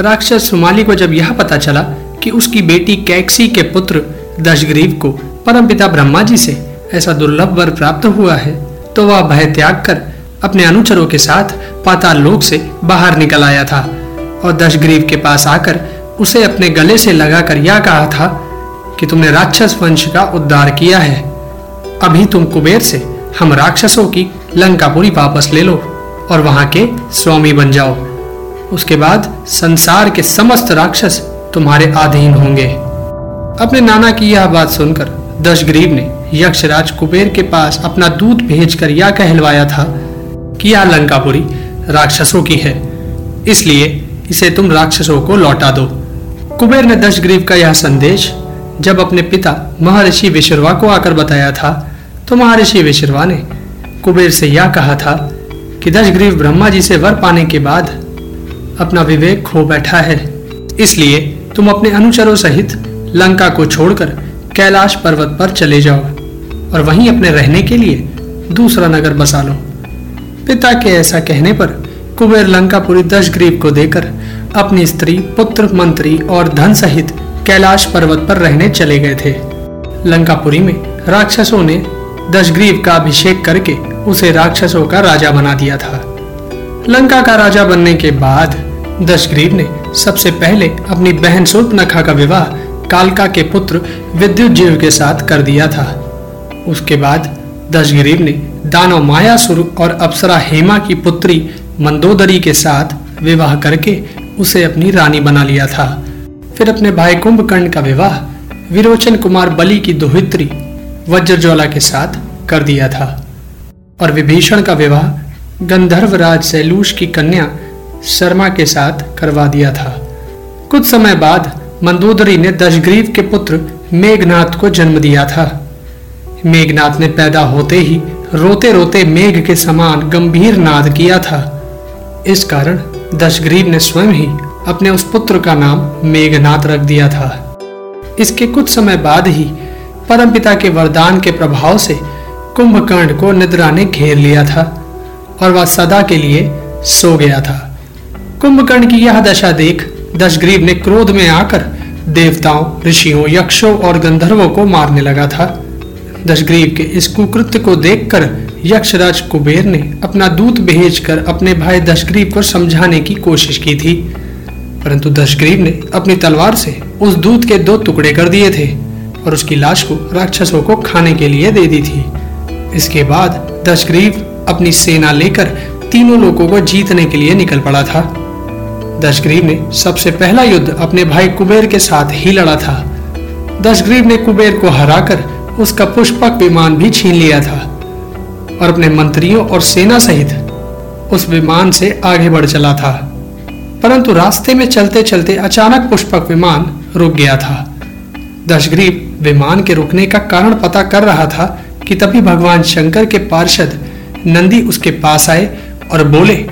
राक्षस सुमाली को जब यह पता चला कि उसकी बेटी कैक्सी के पुत्र दशग्रीव को परमपिता ब्रह्मा जी से ऐसा दुर्लभ वर प्राप्त हुआ है तो वह भय त्याग कर अपने अनुचरों के साथ पाताल लोक से बाहर निकल आया था और दशग्रीव के पास आकर उसे अपने गले से लगाकर यह कहा था कि तुमने राक्षस वंश का उद्धार किया है। अभी तुम कुबेर से हम राक्षसों की लंकापुरी वापस ले लो और वहाँ के स्वामी बन जाओ। उसके बाद संसार के समस्त राक्षस तुम्हारे अधीन होंगे। अपने नाना की यह बात सुनकर दशग्रीव ने यक्षराज कुबेर के पास अपना दूत भेजकर यह कहलवाया था कि यह लंकापुरी राक्षसों की है, इसलिए इसे तुम राक्षसों को लौटा दो। कुबेर ने दशग्रीव का यह संदेश जब अपने पिता महर्षि विश्रवा को आकर बताया था तो महर्षि विश्रवा ने कुबेर से यह कहा था कि दशग्रीव ब्रह्मा जी से वर पाने के बाद अपना विवेक खो बैठा है। इसलिए तुम अपने अनुचरों सहित लंका को छोड़कर कैलाश पर्वत पर चले जाओ और वहीं अपने रहने के लिए दूसरा नगर बसा लो। पिता के ऐसा कहने पर कुबेर लंकापुरी दशग्रीव को देकर अपनी स्त्री, पुत्र, मंत्री और धन सहित कैलाश पर्वत पर रहने चले गए थे। लंकापुरी में राक्षसों ने दशग्रीव का अभिषेक करके उसे राक्षसों का राजा बना दिया था। लंका का राजा बनने के बाद दशग्रीव ने सबसे पहले अपनी बहन सूर्पनखा का विवाह कालका के पुत्र विद्युत जीव के साथ कर दिया था। उसके बाद दशग्रीव ने दानव मायासुर और अप्सरा हेमा की पुत्री मंदोदरी के साथ विवाह करके उसे अपनी रानी बना लिया था। फिर अपने भाई कुंभकर्ण का विवाह विरोचन कुमार बलि की दोहित्री वज्रज्वाला के साथ कर दिया था। और विभीषण का विवाह गंधर्वराज सैलूष की कन्या शर्मा के साथ करवा दिया था। कुछ समय बाद मंदोदरी ने दशग्रीव के पुत्र मेघनाथ को जन्म दिया था। मेघनाथ ने पैदा होते ही रोते रोते मेघ के समान गंभीर नाद किया था। इस कारण दशग्रीव ने स्वयं ही अपने उस पुत्र का नाम मेघनाथ रख दिया था। इसके कुछ समय बाद ही परमपिता के वरदान के प्रभाव से कुंभकर्ण को निद्रा ने घेर लिया था और वह सदा के लिए सो गया था। कुंभकर्ण की यह दशा देख दशग्रीव ने क्रोध में आकर देवताओं, ऋषियों, यक्षों और गंधर्वों को मारने लगा था। दशग्रीव के इस कुकृत्य को देखकर यक्षराज कुबेर ने अपना दूत भेजकर अपने भाई दशग्रीव को समझाने की कोशिश की थी। परंतु दशग्रीव ने अपनी तलवार से उस दूत के दो टुकड़े कर दिए थे और उसकी लाश को राक्षसों को खाने के लिए दे दी थी। इसके बाद दशग्रीव अपनी सेना लेकर तीनों लोगों को जीतने के लिए निकल पड़ा था। दशग्रीव ने सबसे पहला युद्ध अपने भाई कुबेर के साथ ही लड़ा था। दशग्रीव ने कुबेर को हराकर उसका पुष्पक विमान भी छीन लिया था और अपने मंत्रियों और सेना सहित उस विमान से आगे बढ़ चला था। परंतु रास्ते में चलते चलते अचानक पुष्पक विमान रुक गया था। दशग्रीव विमान के रुकने का कारण पता कर रहा था कि तभी भगवान शंकर के पार्षद नंदी उसके पास आए और बोले,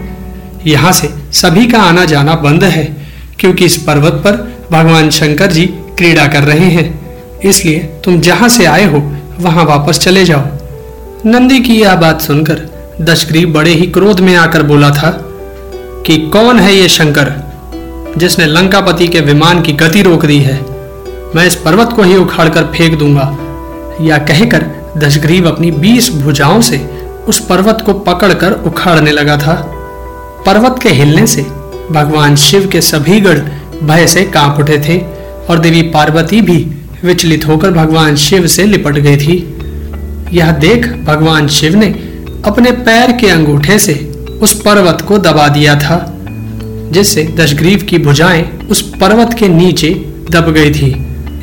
यहाँ से सभी का आना जाना बंद है, क्योंकि इस पर्वत पर भगवान शंकर जी क्रीड़ा कर रहे हैं। इसलिए तुम जहाँ से आए हो, वहाँ वापस चले जाओ। नंदी की यह बात सुनकर दशग्रीव बड़े ही क्रोध में आकर बोला था कि कौन है ये शंकर, जिसने लंकापति के विमान की गति रोक दी है? मैं इस पर्वत को ही उखाड़कर फेंक दूँगा। या कहकर दशग्रीव अपनी बीस भुजाओं से उस पर्वत को पकड़कर उखाड़ने लगा था। पर्वत के हिलने से भगवान शिव के सभी गढ़ भय से काँप उठे थे और देवी पार्वती भी विचलित होकर भगवान शिव से लिपट गई थी। यह देख भगवान शिव ने अपने पैर के अंगूठे से उस पर्वत को दबा दिया था, जिससे दशग्रीव की भुजाएँ उस पर्वत के नीचे दब गई थी,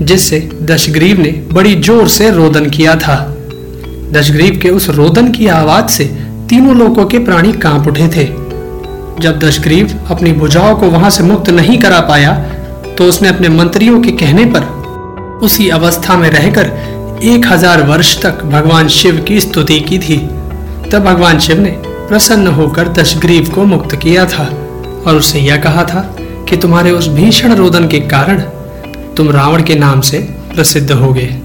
जिससे दशग्रीव ने बड़ी ज़ोर से रोदन किया था। दशग्रीव के उस रोदन की आवाज़ से तीनों लोगों के प्राणी काँप उठे थे। जब दशग्रीव अपनी भुजाओं को वहाँ से मुक्त नहीं करा पाया तो उसने अपने मंत्रियों के कहने पर उसी अवस्था में रहकर एक हज़ार वर्ष तक भगवान शिव की स्तुति की थी। तब भगवान शिव ने प्रसन्न होकर दशग्रीव को मुक्त किया था और उससे यह कहा था कि तुम्हारे उस भीषण रोदन के कारण तुम रावण के नाम से प्रसिद्ध हो गए